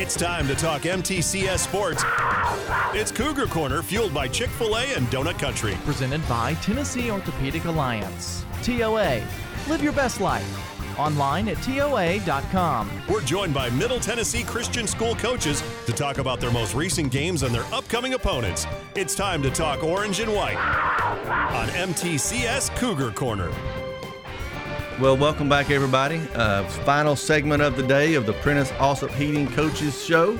It's time to talk MTCS sports. It's Cougar Corner, fueled by Chick fil A and Donut Country. Presented by Tennessee Orthopedic Alliance. TOA. Live your best life. Online at TOA.com. We're joined by Middle Tennessee Christian School coaches to talk about their most recent games and their upcoming opponents. It's time to talk orange and white on MTCS Cougar Corner. Well, welcome back, everybody. Uh, final segment of the day of the Prentice Allsup Heating Coaches Show,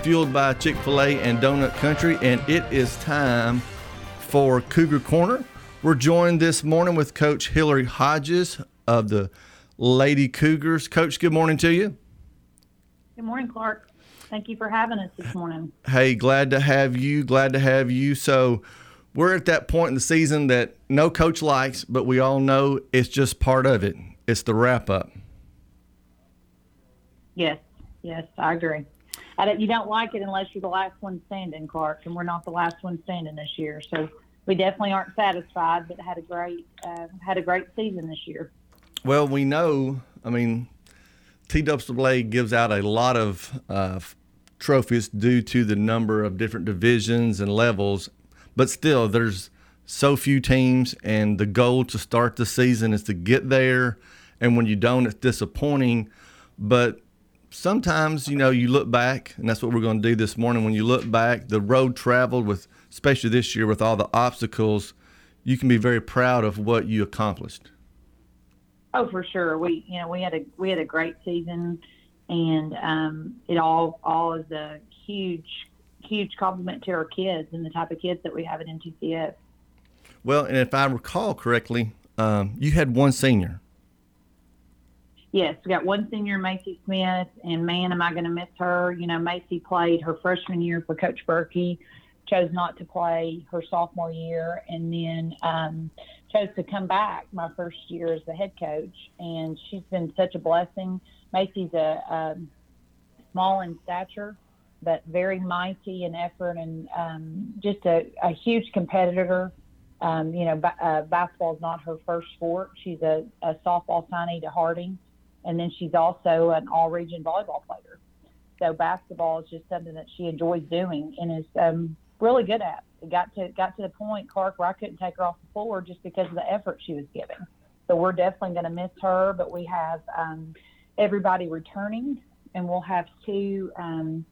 fueled by Chick fil A and Donut Country. And it is time for Cougar Corner. We're joined this morning with Coach Hillary Hodges of the Lady Cougars. Coach, good morning to you. Good morning, Clark. Thank you for having us this morning. Hey, glad to have you. Glad to have you. So, we're at that point in the season that no coach likes, but we all know it's just part of it. It's the wrap up. Yes, yes, I agree. I don't, you don't like it unless you're the last one standing, Clark, and we're not the last one standing this year. So we definitely aren't satisfied, but had a great uh, had a great season this year. Well, we know. I mean, TWA gives out a lot of uh, trophies due to the number of different divisions and levels, but still, there's so few teams, and the goal to start the season is to get there. And when you don't, it's disappointing. But sometimes, you know, you look back, and that's what we're going to do this morning. When you look back, the road traveled with, especially this year, with all the obstacles, you can be very proud of what you accomplished. Oh, for sure. We, you know, we had a we had a great season, and um, it all all is a huge huge compliment to our kids and the type of kids that we have at MTCS. Well, and if I recall correctly, um, you had one senior. Yes, we got one senior, Macy Smith, and man, am I going to miss her. You know, Macy played her freshman year for Coach Berkey, chose not to play her sophomore year, and then um, chose to come back my first year as the head coach. And she's been such a blessing. Macy's a, a small in stature, but very mighty in effort and um, just a, a, huge competitor. Um, you know, b- uh, basketball is not her first sport. She's a, a softball signee to Harding, and then she's also an all-region volleyball player. So basketball is just something that she enjoys doing and is um, really good at. It got to got to the point, Clark, where I couldn't take her off the floor just because of the effort she was giving. So we're definitely going to miss her, but we have um, everybody returning, and we'll have two um,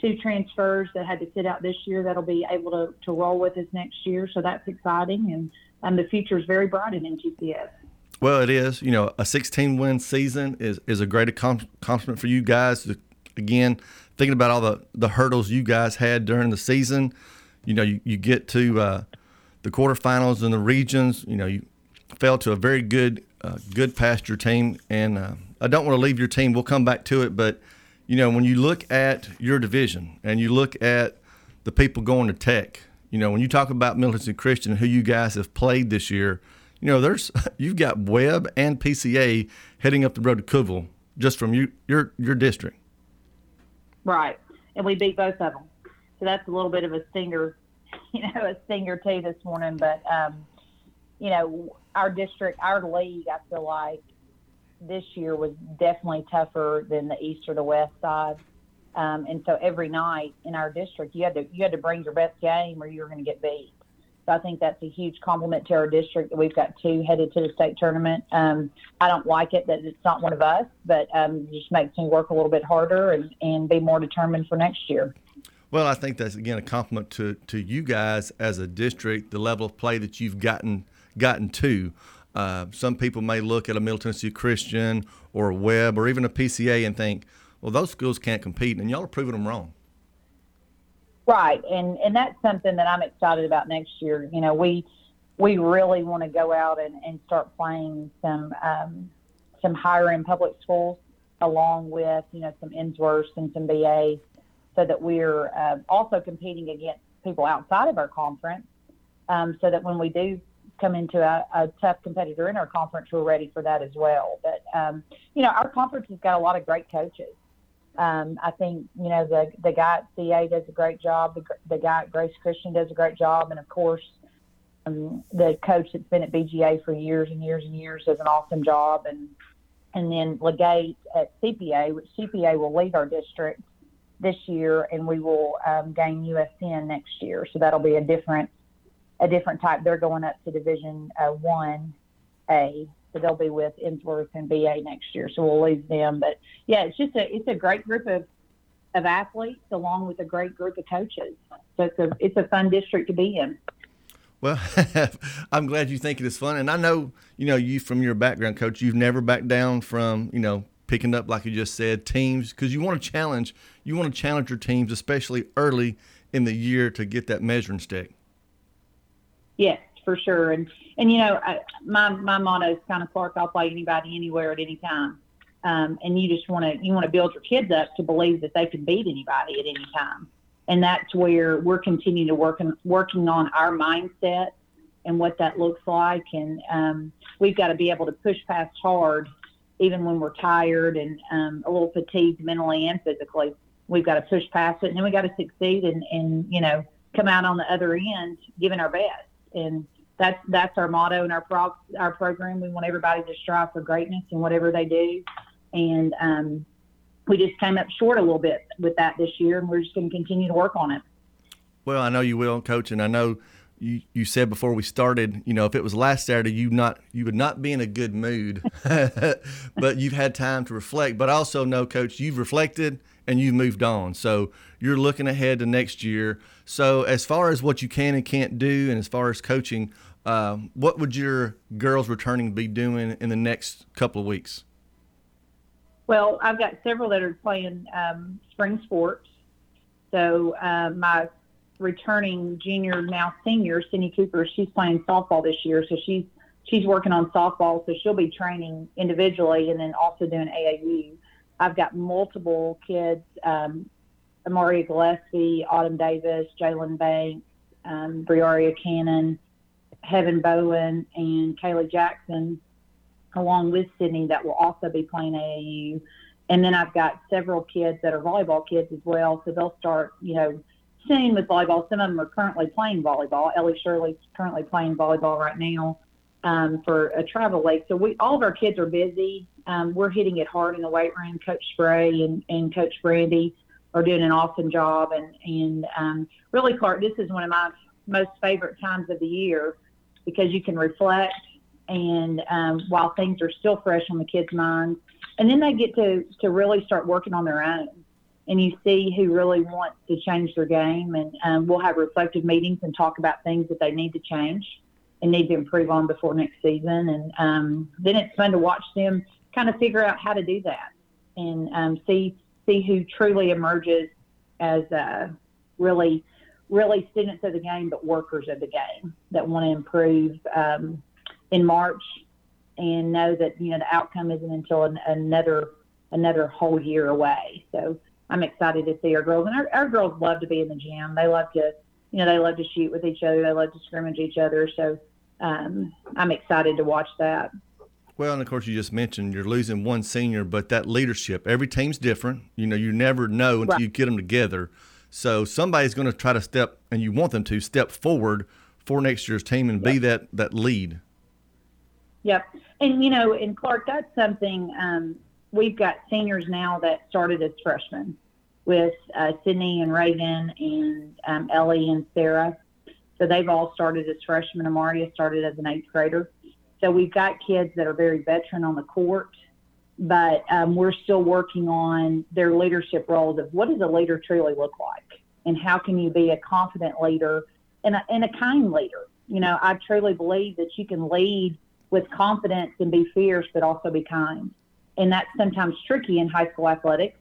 two transfers that had to sit out this year that'll be able to, to roll with us next year. So that's exciting, and um, the future is very bright in MTCS. Well, it is. You know, a 16 win season is, is a great accomplishment for you guys. Again, thinking about all the, the hurdles you guys had during the season, you know, you, you get to uh, the quarterfinals and the regions, you know, you fell to a very good, uh, Goodpasture team. And uh, I don't want to leave your team. We'll come back to it. But, you know, when you look at your division and you look at the people going to tech, you know, when you talk about Militant Christian and who you guys have played this year, you know, there's you've got Webb and PCA heading up the road to Cookeville just from you, your your district. Right, and we beat both of them, so that's a little bit of a stinger, you know, a stinger too this morning. But um, you know, our district, our league, I feel like this year was definitely tougher than the east or the west side. Um, and so every night in our district, you had to you had to bring your best game, or you were going to get beat. So I think that's a huge compliment to our district that we've got two headed to the state tournament. Um, I don't like it that it's not one of us, but um, it just makes me work a little bit harder and, and be more determined for next year. Well, I think that's again a compliment to, to you guys as a district, the level of play that you've gotten gotten to. Uh, some people may look at a Middle Tennessee Christian or a Webb or even a PCA and think, well, those schools can't compete, and y'all are proving them wrong. Right, and and that's something that I'm excited about next year. You know, we we really want to go out and, and start playing some um, some higher end public schools along with you know some Ensworths and some BAs, so that we're uh, also competing against people outside of our conference, um, so that when we do come into a, a, tough competitor in our conference, we're ready for that as well. But um, you know, our conference has got a lot of great coaches. Um, I think you know the the guy at CA does a great job. The, the guy at Grace Christian does a great job, and of course, um, the coach that's been at BGA for years and years and years does an awesome job. And and then Legate at CPA, which CPA will leave our district this year, and we will um, gain USN next year. So that'll be a different a different type. They're going up to Division uh, One A, so they'll be with Ensworth and BA next year. So we'll lose them. But yeah, it's just a it's a great group of of athletes along with a great group of coaches. So it's a it's a fun district to be in. Well, I'm glad you think it is fun, and I know you know you from your background, coach. You've never backed down from you know picking up like you just said teams because you want to challenge you want to challenge your teams, especially early in the year, to get that measuring stick. Yes, for sure. And and you know, I, my my motto is kind of Clark. I'll play anybody, anywhere, at any time. Um, and you just want to you want to build your kids up to believe that they can beat anybody at any time. And that's where we're continuing to work on, working on our mindset and what that looks like. And um, we've got to be able to push past hard, even when we're tired and um, a little fatigued mentally and physically. We've got to push past it, and then we got to succeed and, and you know come out on the other end giving our best and that's that's our motto and our pro, our program. We want everybody to strive for greatness in whatever they do, and um, we just came up short a little bit with that this year, and we're just going to continue to work on it. Well, I know you will, Coach, and I know you, you said before we started, you know, if it was last Saturday, you not you would not be in a good mood, but you've had time to reflect. But I also know, Coach, you've reflected and you've moved on. So you're looking ahead to next year. So as far as what you can and can't do, and as far as coaching, uh, what would your girls returning be doing in the next couple of weeks? Well, I've got several that are playing um, spring sports. So uh, my returning junior, now senior, Sydney Cooper, she's playing softball this year. So she's she's working on softball. So she'll be training individually and then also doing AAU. I've got multiple kids, um, Amaria Gillespie, Autumn Davis, Jalen Banks, um, Briaria Cannon, Heaven Bowen, and Kaylee Jackson, along with Sydney, that will also be playing AAU. And then I've got several kids that are volleyball kids as well. So they'll start, you know, soon with volleyball. Some of them are currently playing volleyball. Ellie Shirley's currently playing volleyball right now um, for a travel league. So we all of our kids are busy. Um, we're hitting it hard in the weight room. Coach Spray and, and Coach Brandy are doing an awesome job. And and um, really, Clark, this is one of my most favorite times of the year because you can reflect and um, while things are still fresh on the kids' minds, and then they get to to really start working on their own. And you see who really wants to change their game, and um, we'll have reflective meetings and talk about things that they need to change and need to improve on before next season. And um, then it's fun to watch them kind of figure out how to do that and um, see see who truly emerges as uh, really really students of the game, but workers of the game that want to improve um, in March and know that you know the outcome isn't until an, another another whole year away. So I'm excited to see our girls, and our, our girls love to be in the gym. They love to you know they love to shoot with each other. They love to scrimmage each other. So um, I'm excited to watch that. Well, and of course, you just mentioned you're losing one senior, but that leadership, every team's different. You know, you never know until right. you get them together. So somebody's going to try to step, and you want them to step forward for next year's team and yep. be that that lead. Yep, and you know, and Clark, that's something um, we've got seniors now that started as freshmen with uh, Sydney and Reagan and um, Ellie and Sarah. So they've all started as freshmen. Amaria started as an eighth grader. So we've got kids that are very veteran on the court, but um, we're still working on their leadership roles of what does a leader truly look like, and how can you be a confident leader and a, and a kind leader. You know, I truly believe that you can lead with confidence and be fierce, but also be kind. And that's sometimes tricky in high school athletics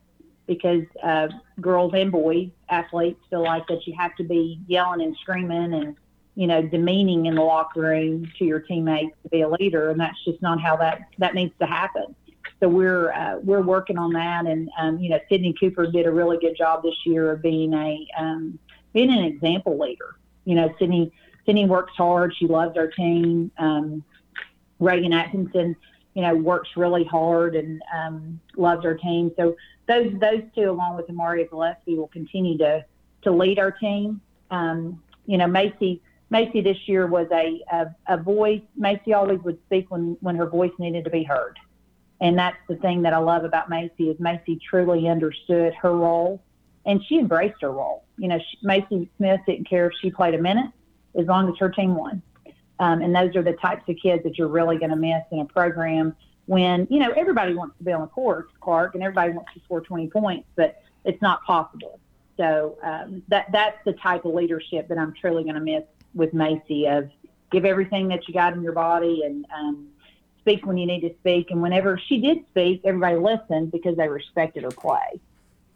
because uh, girls and boys athletes feel like that you have to be yelling and screaming and you know demeaning in the locker room to your teammates to be a leader, and that's just not how that that needs to happen. So we're uh, we're working on that, and um, you know Sydney Cooper did a really good job this year of being a um, being an example leader. You know Sydney Sydney works hard. She loves our team. Um, Reagan Atkinson, you know, works really hard and um, loves our team. So those those two, along with Amaria Gillespie, will continue to to lead our team. Um, you know, Macy Macy this year was a, a a voice. Macy always would speak when when her voice needed to be heard, and that's the thing that I love about Macy is Macy truly understood her role and she embraced her role. You know, she, Macy Smith didn't care if she played a minute as long as her team won. Um, and those are the types of kids that you're really going to miss in a program when, you know, everybody wants to be on the court, Clark, and everybody wants to score 20 points, but it's not possible. So um, that that's the type of leadership that I'm truly going to miss with Macy of give everything that you got in your body and um, speak when you need to speak. And whenever she did speak, everybody listened because they respected her play.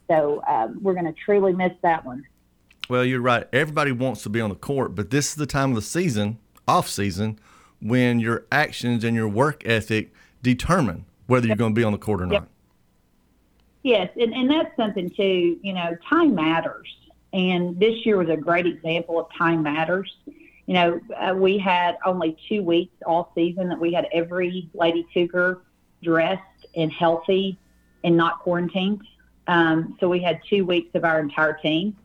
So um, we're going to truly miss that one. Well, you're right. Everybody wants to be on the court, but this is the time of the season, off season, when your actions and your work ethic determine whether you're going to be on the court or not. Yes, and, and that's something too, you know, time matters. And this year was a great example of time matters. You know, uh, we had only two weeks all season that we had every Lady Cougar dressed and healthy and not quarantined. Um, so we had two weeks of our entire team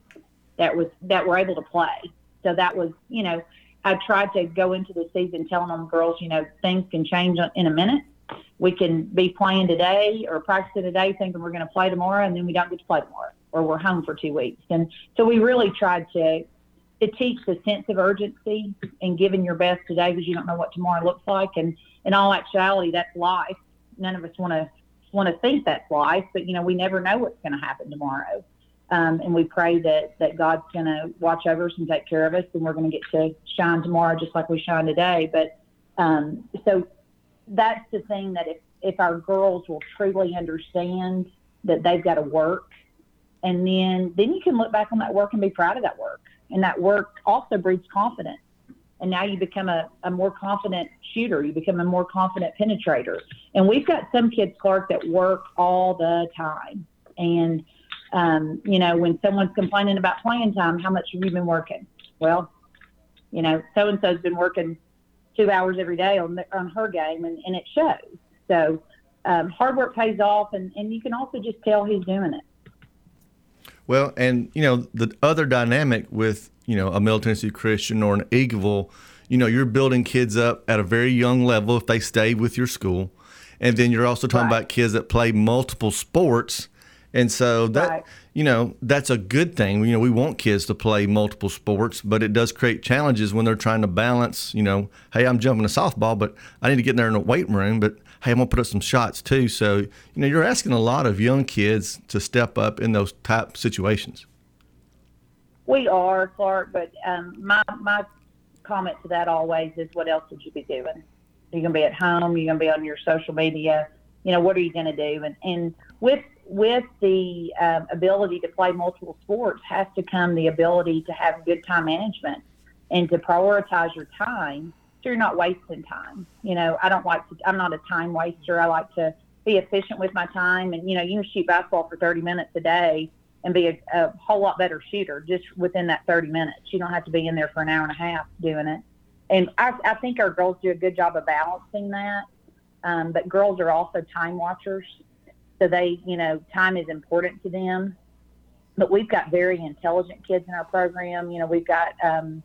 that was that were able to play. So that was, you know, I tried to go into the season telling them girls, you know, things can change in a minute we can be playing today or practicing today thinking we're going to play tomorrow and then we don't get to play tomorrow or we're home for two weeks. And so we really tried to to teach the sense of urgency and giving your best today because you don't know what tomorrow looks like. And in all actuality, that's life. None of us want to want to think that's life, but you know we never know what's going to happen tomorrow. Um, and we pray that that God's going to watch over us and take care of us, and we're going to get to shine tomorrow just like we shine today. But um, so that's the thing that if, if our girls will truly understand that they've got to work and then then you can look back on that work and be proud of that work. And that work also breeds confidence. And now you become a, a more confident shooter. You become a more confident penetrator. And we've got some kids clark that work all the time. And um, you know when someone's complaining about playing time how much have you been working? Well you know so and so's been working two hours every day on, the, on her game, and, and it shows. So um, hard work pays off, and, and you can also just tell he's doing it. Well, and you know the other dynamic with you know a Middle Tennessee Christian or an Eagleville, you know you're building kids up at a very young level if they stay with your school, and then you're also talking right. about kids that play multiple sports, and so that right you know, that's a good thing. You know, we want kids to play multiple sports, but it does create challenges when they're trying to balance, you know, hey, I'm jumping a softball, but I need to get in there in the weight room, but hey, I'm to put up some shots too. So, you know, you're asking a lot of young kids to step up in those type situations. We are, Clark, but um, my, my comment to that always is what else would you be doing? You're to be at home, you're to be on your social media. You know, what are you to do? And, and with with the um, ability to play multiple sports has to come the ability to have good time management and to prioritize your time so you're not wasting time. You know, I don't like to, I'm not a time waster. I like to be efficient with my time. And, you know, you can shoot basketball for 30 minutes a day and be a, a whole lot better shooter just within that 30 minutes. You don't have to be in there for an hour and a half doing it. And I, I think our girls do a good job of balancing that. Um, but girls are also time watchers so they, you know, time is important to them. But we've got very intelligent kids in our program. You know, we've got um,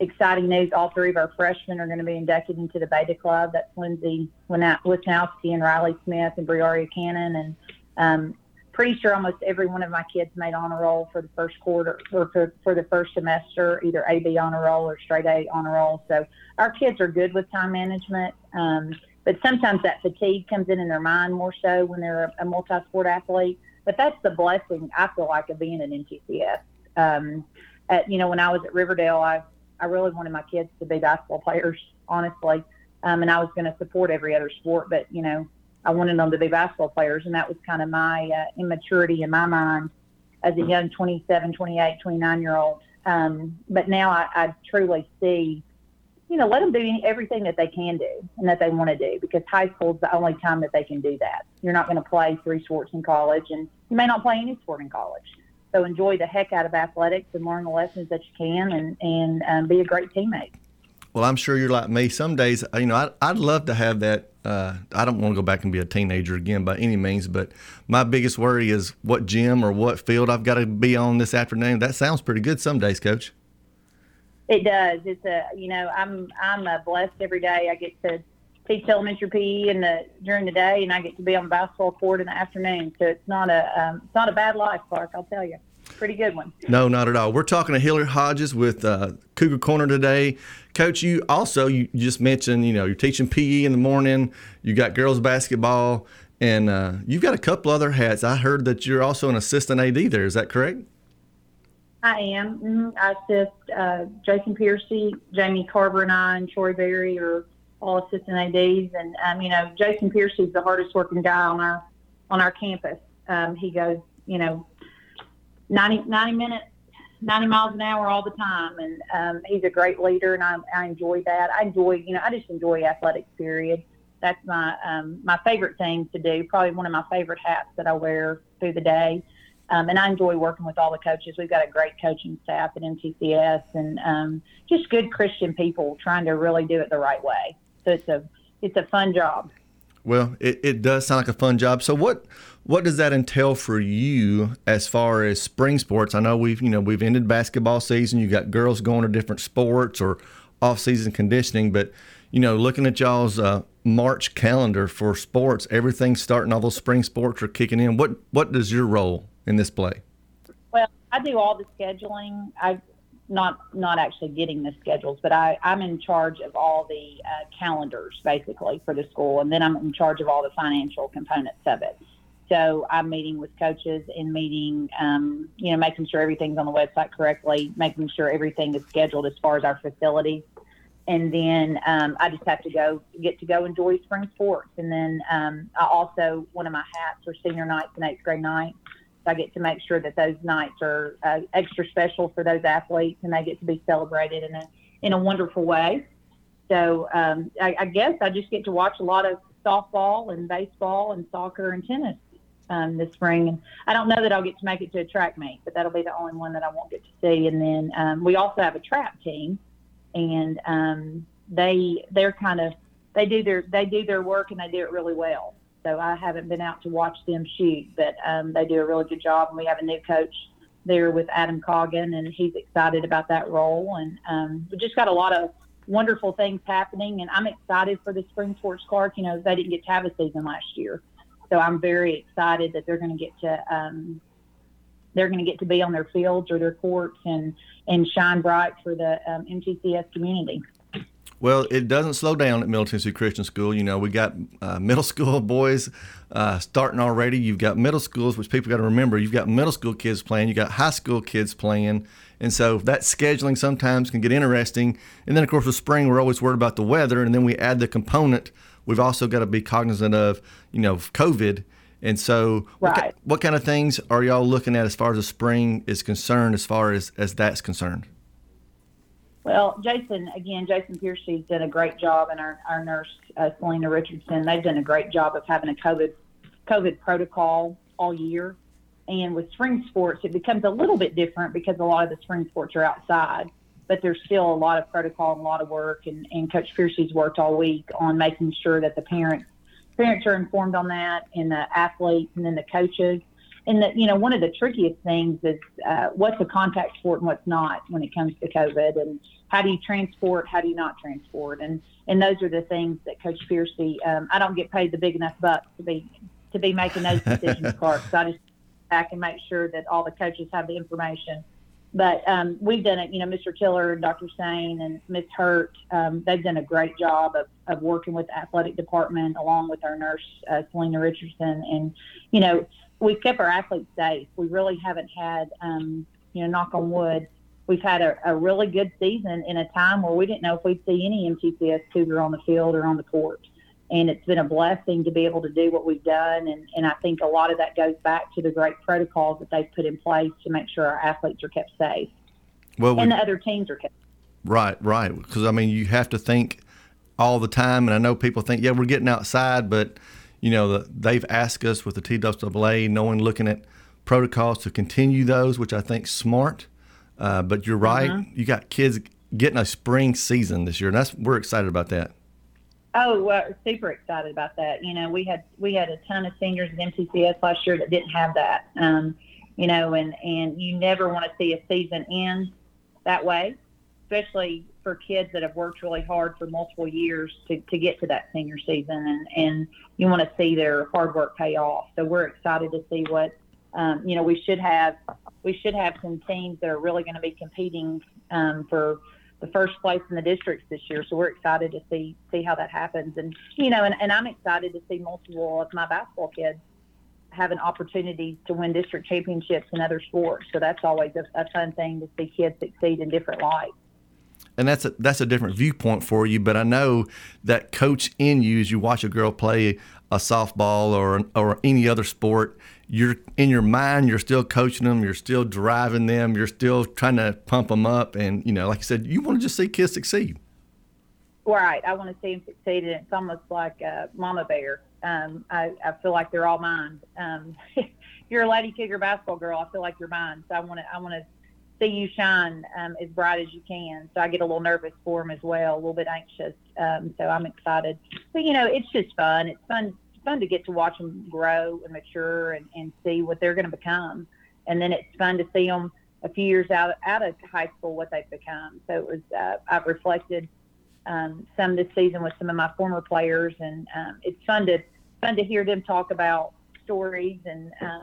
exciting news. All three of our freshmen are going to be inducted into the Beta Club. That's Lindsay Wisnowski and Riley Smith and Briaria Cannon. And um, pretty sure almost every one of my kids made honor roll for the first quarter or for, for the first semester, either AB honor roll or straight A honor roll. So our kids are good with time management. Um, but sometimes that fatigue comes in in their mind more so when they're a, multi-sport athlete. But that's the blessing I feel like of being an MTCS. Um, at, you know, when I was at Riverdale, I I really wanted my kids to be basketball players, honestly, um, and I was going to support every other sport, but you know, I wanted them to be basketball players, and that was kind of my uh, immaturity in my mind as a young 27, 28, 29 year old. Um, but now I, I truly see you know, let them do any, everything that they can do and that they want to do because high school is the only time that they can do that. You're not going to play three sports in college, and you may not play any sport in college. So enjoy the heck out of athletics and learn the lessons that you can, and and um, be a great teammate. Well, I'm sure you're like me. Some days, you know, I'd, I'd love to have that. Uh, I don't want to go back and be a teenager again by any means, but my biggest worry is what gym or what field I've got to be on this afternoon. That sounds pretty good some days, Coach. It does. It's a you know I'm I'm uh, blessed every day. I get to teach elementary PE in the during the day, and I get to be on the basketball court in the afternoon. So it's not a um, it's not a bad life, Clark. I'll tell you. Pretty good one. No, not at all. We're talking to Hillary Hodges with uh, Cougar Corner today. Coach, you also you just mentioned you know you're teaching PE in the morning. You got girls basketball, and uh, you've got a couple other hats. I heard that you're also an assistant AD there. Is that correct? I am. Mm-hmm. I assist uh, Jason Piercy, Jamie Carver, and I, and Troy Berry are all assistant ADs. And um, you know, Jason Piercy's the hardest working guy on our on our campus. Um, he goes, you know, 90, 90 minutes, 90 miles an hour all the time. And um, he's a great leader, and I, I enjoy that. I enjoy, you know, I just enjoy athletics, period. That's my um, my favorite thing to do. Probably one of my favorite hats that I wear through the day. Um, and I enjoy working with all the coaches. We've got a great coaching staff at MTCS and um, just good Christian people trying to really do it the right way. So it's a it's a fun job. Well, it, it does sound like a fun job. So what what does that entail for you as far as spring sports? I know we've you know we've ended basketball season. You got girls going to different sports or off season conditioning, but you know looking at y'all's uh, March calendar for sports, everything's starting. All those spring sports are kicking in. What what does your role in this play? Well, I do all the scheduling. I not not actually getting the schedules, but I, I'm in charge of all the uh, calendars basically for the school, and then I'm in charge of all the financial components of it. So I'm meeting with coaches and meeting, um, you know, making sure everything's on the website correctly, making sure everything is scheduled as far as our facilities. And then um, I just have to go get to go enjoy spring sports. And then um, I also one of my hats are senior nights and eighth grade nights. I get to make sure that those nights are uh, extra special for those athletes, and they get to be celebrated in a in a wonderful way. So um, I, I guess I just get to watch a lot of softball and baseball and soccer and tennis um, this spring. And I don't know that I'll get to make it to a track meet, but that'll be the only one that I won't get to see. And then um, we also have a trap team, and um, they they're kind of they do their they do their work and they do it really well. So I haven't been out to watch them shoot, but um, they do a really good job. And we have a new coach there with Adam Coggin, and he's excited about that role. And um, we just got a lot of wonderful things happening, and I'm excited for the spring sports Clark. You know, they didn't get to have a season last year, so I'm very excited that they're going to get to um, they're going to get to be on their fields or their courts and and shine bright for the um, MTCS community. Well, it doesn't slow down at Middle Tennessee Christian School. You know, we got uh, middle school boys uh, starting already. You've got middle schools, which people got to remember. You've got middle school kids playing. You got high school kids playing, and so that scheduling sometimes can get interesting. And then, of course, with spring, we're always worried about the weather, and then we add the component. We've also got to be cognizant of, you know, COVID. And so, right. what, what kind of things are y'all looking at as far as the spring is concerned, as far as as that's concerned? Well, Jason, again, Jason Piercy's done a great job, and our, our nurse, uh, Selena Richardson, they've done a great job of having a COVID COVID protocol all year. And with spring sports, it becomes a little bit different because a lot of the spring sports are outside, but there's still a lot of protocol and a lot of work. And, and Coach Piercy's worked all week on making sure that the parents parents are informed on that, and the athletes, and then the coaches and that you know one of the trickiest things is uh, what's a contact sport and what's not when it comes to COVID, and how do you transport, how do you not transport, and and those are the things that Coach Piercy. Um, I don't get paid the big enough bucks to be to be making those decisions, Clark. So I just back and make sure that all the coaches have the information. But um, we've done it, you know, Mr. Tiller and Dr. Sane and Miss Hurt, um, they've done a great job of, of working with the athletic department along with our nurse, uh, Selena Richardson. And, you know, we've kept our athletes safe. We really haven't had, um, you know, knock on wood, we've had a, a, really good season in a time where we didn't know if we'd see any MTCS Cougar on the field or on the court. And it's been a blessing to be able to do what we've done. And, and I think a lot of that goes back to the great protocols that they've put in place to make sure our athletes are kept safe. Well, and the other teams are kept Right, right. Because, I mean, you have to think all the time. And I know people think, yeah, we're getting outside, but – you know, the, they've asked us with the TWA, knowing looking at protocols to continue those, which I think smart. Uh, but you're right, uh-huh. you got kids getting a spring season this year, and that's we're excited about that. Oh, we're super excited about that. You know, we had we had a ton of seniors at MTCS last year that didn't have that. Um, you know, and and you never want to see a season end that way, especially for kids that have worked really hard for multiple years to, to get to that senior season and, and you want to see their hard work pay off. So we're excited to see what, um, you know, we should have, we should have some teams that are really going to be competing um, for the first place in the districts this year. So we're excited to see see how that happens. And you know, and, and I'm excited to see multiple of my basketball kids having opportunities to win district championships in other sports. So that's always a, a fun thing to see kids succeed in different lights and that's a that's a different viewpoint for you. But I know that coach in you, as you watch a girl play a softball or or any other sport, you're in your mind, you're still coaching them, you're still driving them, you're still trying to pump them up, and you know, like I said, you want to just see kids succeed. Right, I want to see them succeed, and it's almost like a mama bear. Um, I, I feel like they're all mine. Um, you're a Lady Cougar basketball girl. I feel like you're mine. So I want to I want to see you shine um, as bright as you can. So I get a little nervous for them as well, a little bit anxious. Um, so I'm excited. But you know, it's just fun. It's fun fun to get to watch them grow and mature and, and see what they're going to become. And then it's fun to see them a few years out out of high school what they've become. So it was uh, I've reflected um, some this season with some of my former players, and um, it's fun to fun to hear them talk about stories and uh,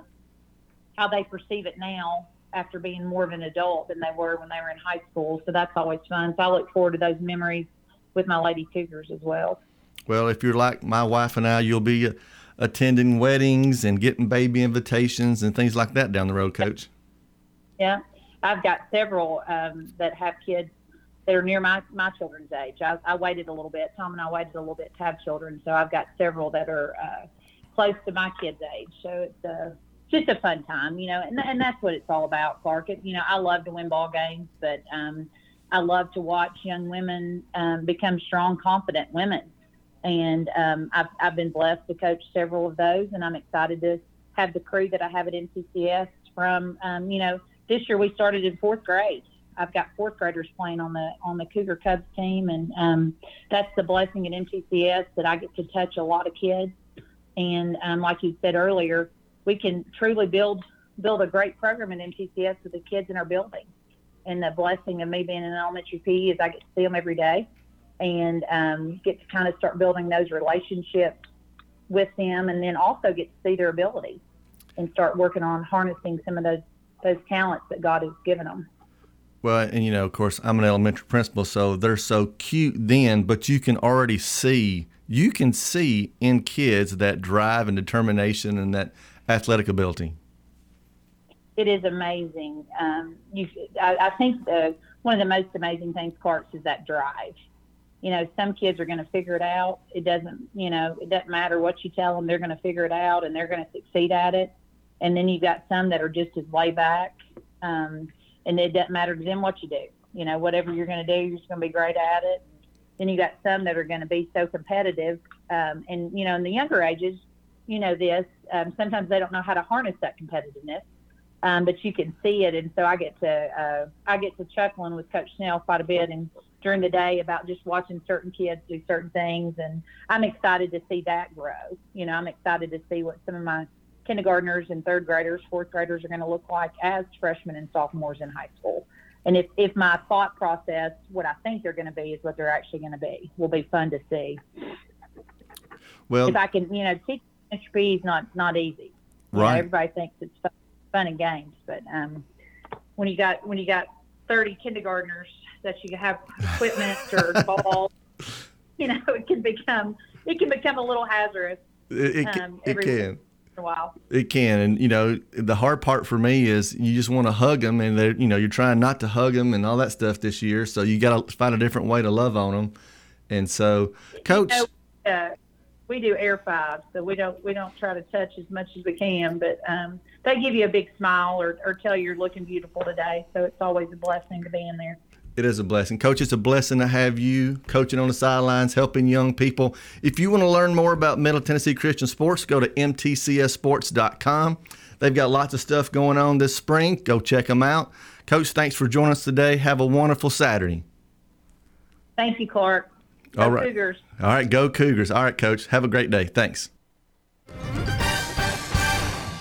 how they perceive it now after being more of an adult than they were when they were in high school. So that's always fun. So I look forward to those memories with my Lady Cougars as well. Well, if you're like my wife and I, you'll be uh, attending weddings and getting baby invitations and things like that down the road, Coach. Yeah, I've got several um, that have kids that are near my, my children's age. I, I waited a little bit. Tom and I waited a little bit to have children, so I've got several that are uh, close to my kids' age. So it's uh, just a fun time, you know, and, and that's what it's all about, Clark. It, you know, I love to win ball games, but um, I love to watch young women um, become strong, confident women. And um, I've, I've been blessed to coach several of those, and I'm excited to have the crew that I have at MTCS from, um, you know, this year we started in fourth grade. I've got fourth graders playing on the on the Cougar Cubs team, and um, that's the blessing at MTCS that I get to touch a lot of kids. And um, like you said earlier, we can truly build build a great program in MTCS with the kids in our building. And the blessing of me being an elementary PE is I get to see them every day and um, get to kind of start building those relationships with them, and then also get to see their abilities and start working on harnessing some of those those talents that God has given them. Well, and you know, of course, I'm an elementary principal, so they're so cute then, but you can already see, you can see in kids that drive and determination and that athletic ability? It is amazing. Um, you, I, I think the, one of the most amazing things, Clarks, is that drive. You know, some kids are going to figure it out. It doesn't, you know, it doesn't matter what you tell them; they're going to figure it out and they're going to succeed at it. And then you've got some that are just as laid back, um, and it doesn't matter to them what you do. You know, whatever you're going to do, you're just going to be great at it. Then you got some that are going to be so competitive, um, and you know, in the younger ages, you know this. Um, sometimes they don't know how to harness that competitiveness, um, but you can see it. And so I get to uh, I get to chuckling with Coach Snell quite a bit and during the day about just watching certain kids do certain things, and I'm excited to see that grow. You know, I'm excited to see what some of my kindergartners and third graders, fourth graders are going to look like as freshmen and sophomores in high school. And if, if my thought process, what I think they're going to be, is what they're actually going to be, will be fun to see. Well, if I can, you know, teach entropy is not not easy. You right. Know, everybody thinks it's fun, fun and games, but um, when you got when you got 30 kindergartners that you have equipment or balls, you know, it can become it can become a little hazardous. It, it, um, it can. A while. It can, and you know, the hard part for me is you just want to hug them, and they're you know, you're trying not to hug them and all that stuff this year. So you got to find a different way to love on them. And so, coach, you know, uh, we do air five, so we don't we don't try to touch as much as we can. But um, they give you a big smile or, or tell you you're looking beautiful today. So it's always a blessing to be in there. It is a blessing. Coach, it's a blessing to have you coaching on the sidelines, helping young people. If you want to learn more about Middle Tennessee Christian Sports, go to mtcssports.com. They've got lots of stuff going on this spring. Go check them out. Coach, thanks for joining us today. Have a wonderful Saturday. Thank you, Clark. All right. Cougars. All right, go Cougars. All right, coach. Have a great day. Thanks.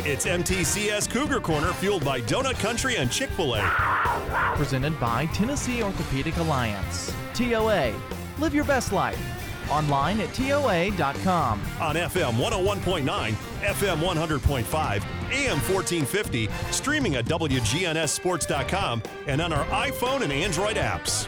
It's MTCS Cougar Corner, fueled by Donut Country and Chick fil A. Presented by Tennessee Orthopedic Alliance. TOA. Live your best life. Online at TOA.com. On FM 101.9, FM 100.5, AM 1450, streaming at WGNSSports.com, and on our iPhone and Android apps.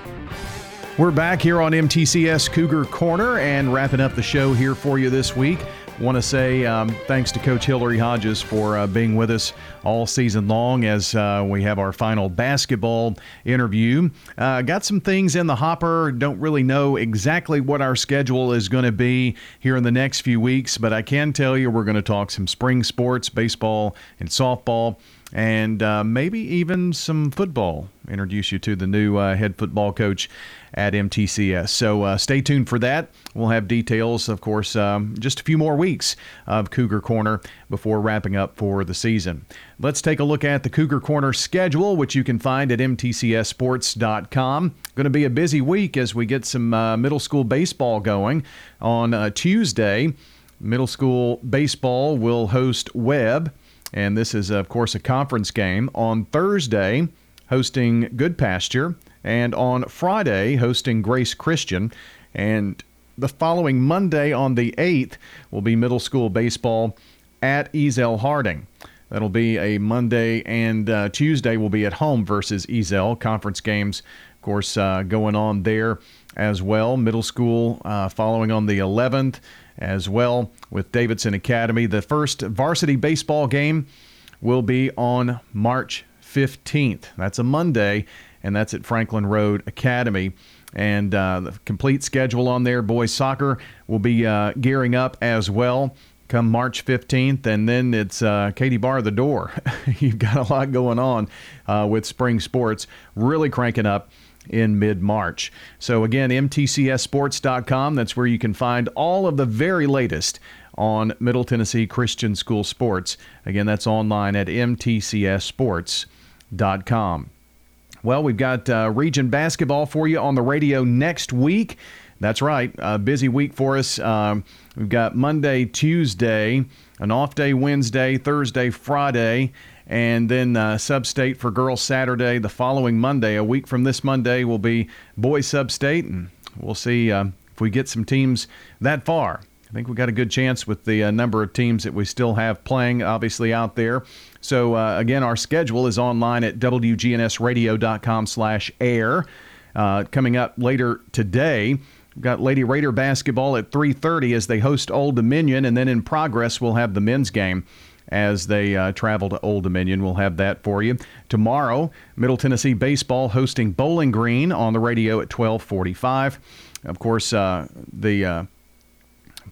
We're back here on MTCS Cougar Corner and wrapping up the show here for you this week. Want to say um, thanks to Coach Hillary Hodges for uh, being with us all season long as uh, we have our final basketball interview. Uh, got some things in the hopper. Don't really know exactly what our schedule is going to be here in the next few weeks, but I can tell you we're going to talk some spring sports, baseball, and softball and uh, maybe even some football. Introduce you to the new uh, head football coach at MTCS. So uh, stay tuned for that. We'll have details, of course, um, just a few more weeks of Cougar Corner before wrapping up for the season. Let's take a look at the Cougar Corner schedule, which you can find at mtcssports.com. Going to be a busy week as we get some uh, middle school baseball going on uh, Tuesday. Middle school baseball will host Webb. And this is, of course, a conference game. On Thursday, hosting Goodpasture, and on Friday, hosting Grace Christian. And the following Monday, on the 8th, will be middle school baseball at Ezell Harding. That'll be a Monday, and uh, Tuesday will be at home versus Ezell. Conference games, of course, uh, going on there as well. Middle school uh, following on the 11th as well with Davidson Academy. The first varsity baseball game will be on March 15th. That's a Monday, and that's at Franklin Road Academy. And uh, the complete schedule on there. Boys soccer will be uh, gearing up as well come March 15th, and then it's uh, Katie bar the door. You've got a lot going on uh, with spring sports, really cranking up in mid March. So, again, MTCSSports.com, that's where you can find all of the very latest on Middle Tennessee Christian School sports. Again, that's online at MTCSSports.com. Well, we've got uh, region basketball for you on the radio next week. That's right, a busy week for us. Um, we've got Monday, Tuesday, an off day Wednesday, Thursday, Friday, and then uh, sub-state for girls Saturday. The following Monday, a week from this Monday, will be boys sub-state, and we'll see uh, if we get some teams that far. I think we got a good chance with the uh, number of teams that we still have playing, obviously out there. So uh, again, our schedule is online at wgnsradio.com/air. Uh, coming up later today. We've got Lady Raider basketball at 3:30 as they host Old Dominion, and then in progress we'll have the men's game as they uh, travel to Old Dominion. We'll have that for you tomorrow. Middle Tennessee baseball hosting Bowling Green on the radio at 12:45. Of course, uh, the uh,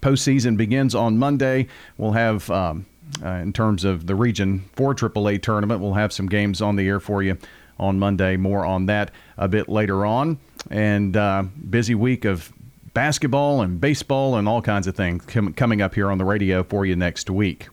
postseason begins on Monday. We'll have. Um, uh, in terms of the Region 4 AAA tournament, we'll have some games on the air for you on Monday. More on that a bit later on. And uh, busy week of basketball and baseball and all kinds of things com- coming up here on the radio for you next week.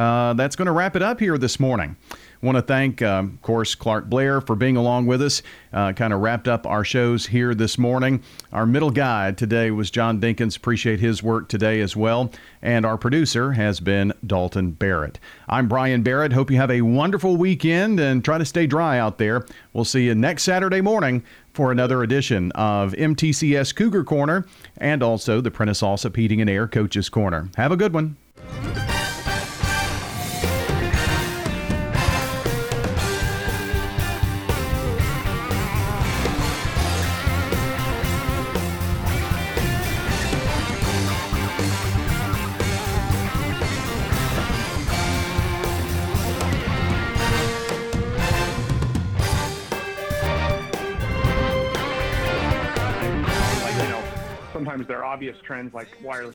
Uh, that's going to wrap it up here this morning. Want to thank, um, of course, Clark Blair for being along with us. Uh, kind of wrapped up our shows here this morning. Our middle guide today was John Dinkins. Appreciate his work today as well. And our producer has been Dalton Barrett. I'm Brian Barrett. Hope you have a wonderful weekend and try to stay dry out there. We'll see you next Saturday morning for another edition of MTCS Cougar Corner and also the Prentice Allsup Heating and Air Coaches Corner. Have a good one. Trends like wireless